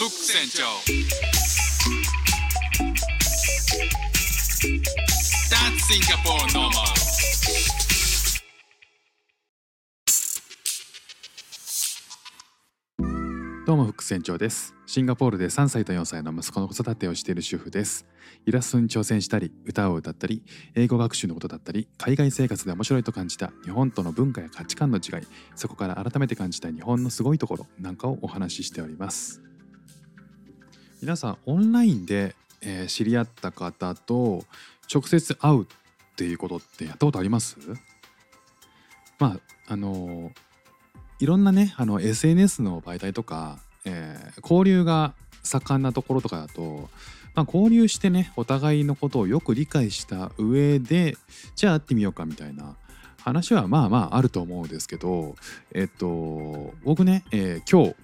フック船長どうも副船長です。シンガポールで3歳と4歳の息子の子育てをしている主婦です。イラストに挑戦したり歌を歌ったり英語学習のことだったり海外生活で面白いと感じた日本との文化や価値観の違いそこから改めて感じた日本のすごいところなんかをお話ししております。皆さんオンラインで、えー知り合った方と直接会うっていうことってやったことあります？まああのいろんなねあの SNS の媒体とか、えー交流が盛んなところとかだと、まあ、交流してねお互いのことをよく理解した上でじゃあ会ってみようかみたいな話はまあまああると思うんですけどえっと僕ね、えー今日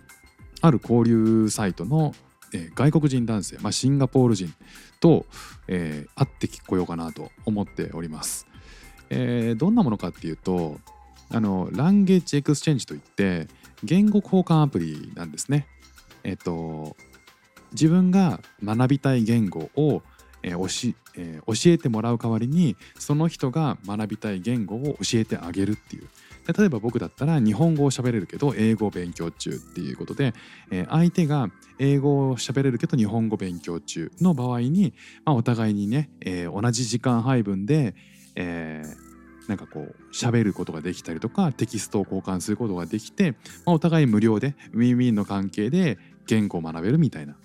ある交流サイトの、えー外国人男性、まあ、シンガポール人と、えー会ってこようかなと思っております。えーどんなものかっていうとあの language exchange といって言語交換アプリなんですね。えっと自分が学びたい言語を、えーおしえー教えてもらう代わりにその人が学びたい言語を教えてあげるっていう。で例えば僕だったら日本語を喋れるけど英語を勉強中っていうことで、えー相手が英語を喋れるけど日本語勉強中の場合に、まあ、お互いにね、えー同じ時間配分で、えーなんかこう喋ることができたりとかテキストを交換することができて、まあ、お互い無料でウィンウィンの関係で言語を学べるみたいな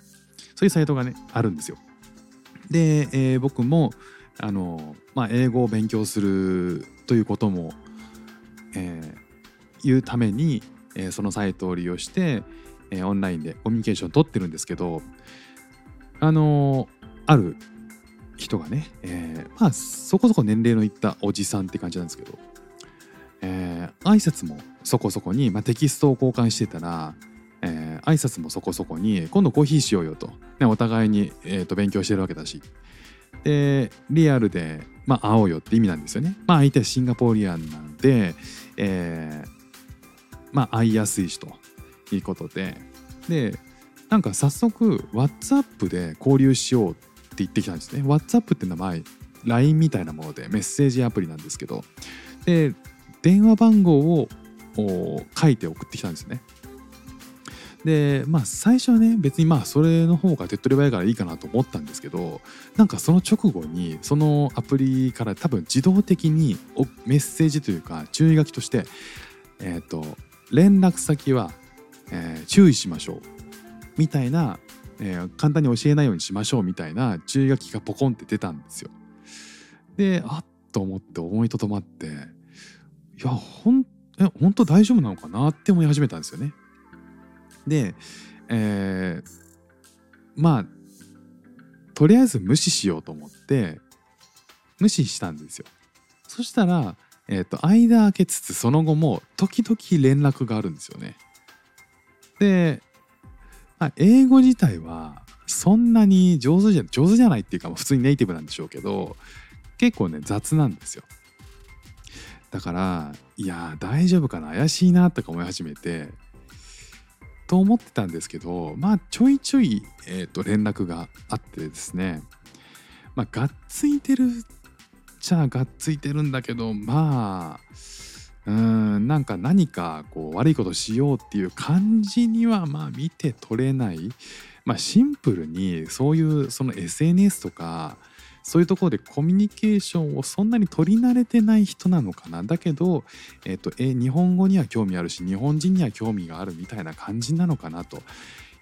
そういうサイトがねあるんですよ。で、えー僕もあの、まあ、英語を勉強するということも、えーいうために、えーそのサイトを利用して、えーオンラインでコミュニケーションを取ってるんですけどあのある人がね、えーまあそこそこ年齢のいったおじさんって感じなんですけど、えー挨拶もそこそこに、まあ、テキストを交換してたら、えー挨拶もそこそこに今度コーヒーしようよと、ね、お互いに、えーと勉強してるわけだしでリアルで、まあ、会おうよって意味なんですよね。まあ相手はシンガポリアンなんで、えーまあ会いやすいしということででなんか早速 WhatsApp で交流しようって言ってきたんですね。WhatsApp って名前 LINE みたいなものでメッセージアプリなんですけどで電話番号を書いて送ってきたんですね。でまあ最初はね別にまあそれの方が手っ取り早いからいいかなと思ったんですけどなんかその直後にそのアプリから多分自動的にメッセージというか注意書きとしてえっ、と連絡先は、えー注意しましょうみたいな、えー簡単に教えないようにしましょうみたいな注意書きがポコンって出たんですよ。であっと思って思いとどまっていやほんえ本当大丈夫なのかなって思い始めたんですよね。で、えーまあとりあえず無視しようと思って無視したんですよ。そしたら、えー、と間空けつつその後も時々連絡があるんですよね。で、まあ、英語自体はそんなに上手じゃ上手じゃないっていうか普通にネイティブなんでしょうけど結構ね雑なんですよ。だからいや大丈夫かな怪しいなとか思い始めてと思ってたんですけどまあちょいちょい、えー、と連絡があってですね。まあがっついてるじゃあがっついてるんだけどまあうーんなんか何かこう悪いことしようっていう感じにはまあ見て取れない。まあシンプルにそういうその SNS とかそういうところでコミュニケーションをそんなに取り慣れてない人なのかな？だけど、えっとえ日本語には興味あるし日本人には興味があるみたいな感じなのかなと。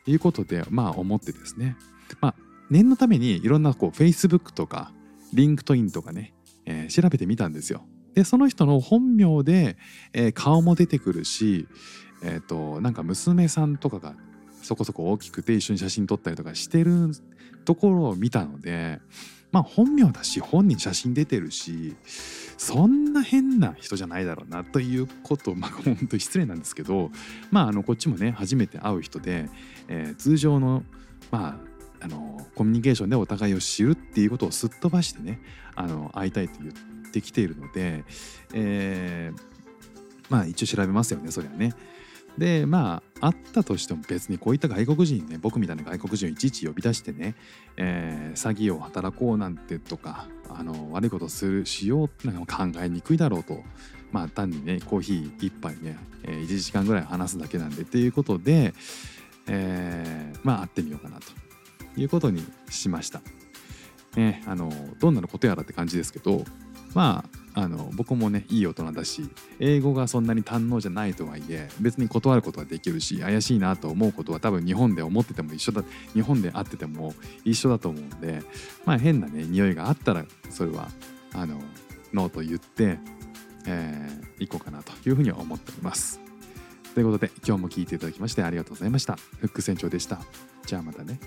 いうことでまあ思ってですね。まあ念のためにいろんなこう Facebook とか LinkedIn とかね、えー調べてみたんですよ。でその人の本名で、えー顔も出てくるしえっ、となんか娘さんとかがそこそこ大きくて一緒に写真撮ったりとかしてるところを見たのでまあ本名だし本人写真出てるしそんな変な人じゃないだろうなということ まあ本当に失礼なんですけどまああのこっちもね初めて会う人で、えー通常のまああのコミュニケーションでお互いを知るっていうことをすっ飛ばしてねあの会いたいと言ってきているので、えーまあ一応調べますよねそりゃね。でまああったとしても別にこういった外国人ね僕みたいな外国人をいちいち呼び出してね、えー詐欺を働こうなんてとかあの悪いことするしようなんか考えにくいだろうとまあ単にねコーヒー一杯ね、えー1時間ぐらい話すだけなんでっていうことで、えーまあ会ってみようかなということにしました。ね、あのどんなのことやらって感じですけどまああの僕もねいい大人だし英語がそんなに堪能じゃないとはいえ別に断ることはできるし怪しいなと思うことは多分日本で思ってても一緒だ日本で会ってても一緒だと思うんでまあ変なね匂いがあったらそれはあのノーと言って、えー、行こうかなというふうに思っております。ということで今日も聞いていただきましてありがとうございました。フック船長でした。じゃあまたね。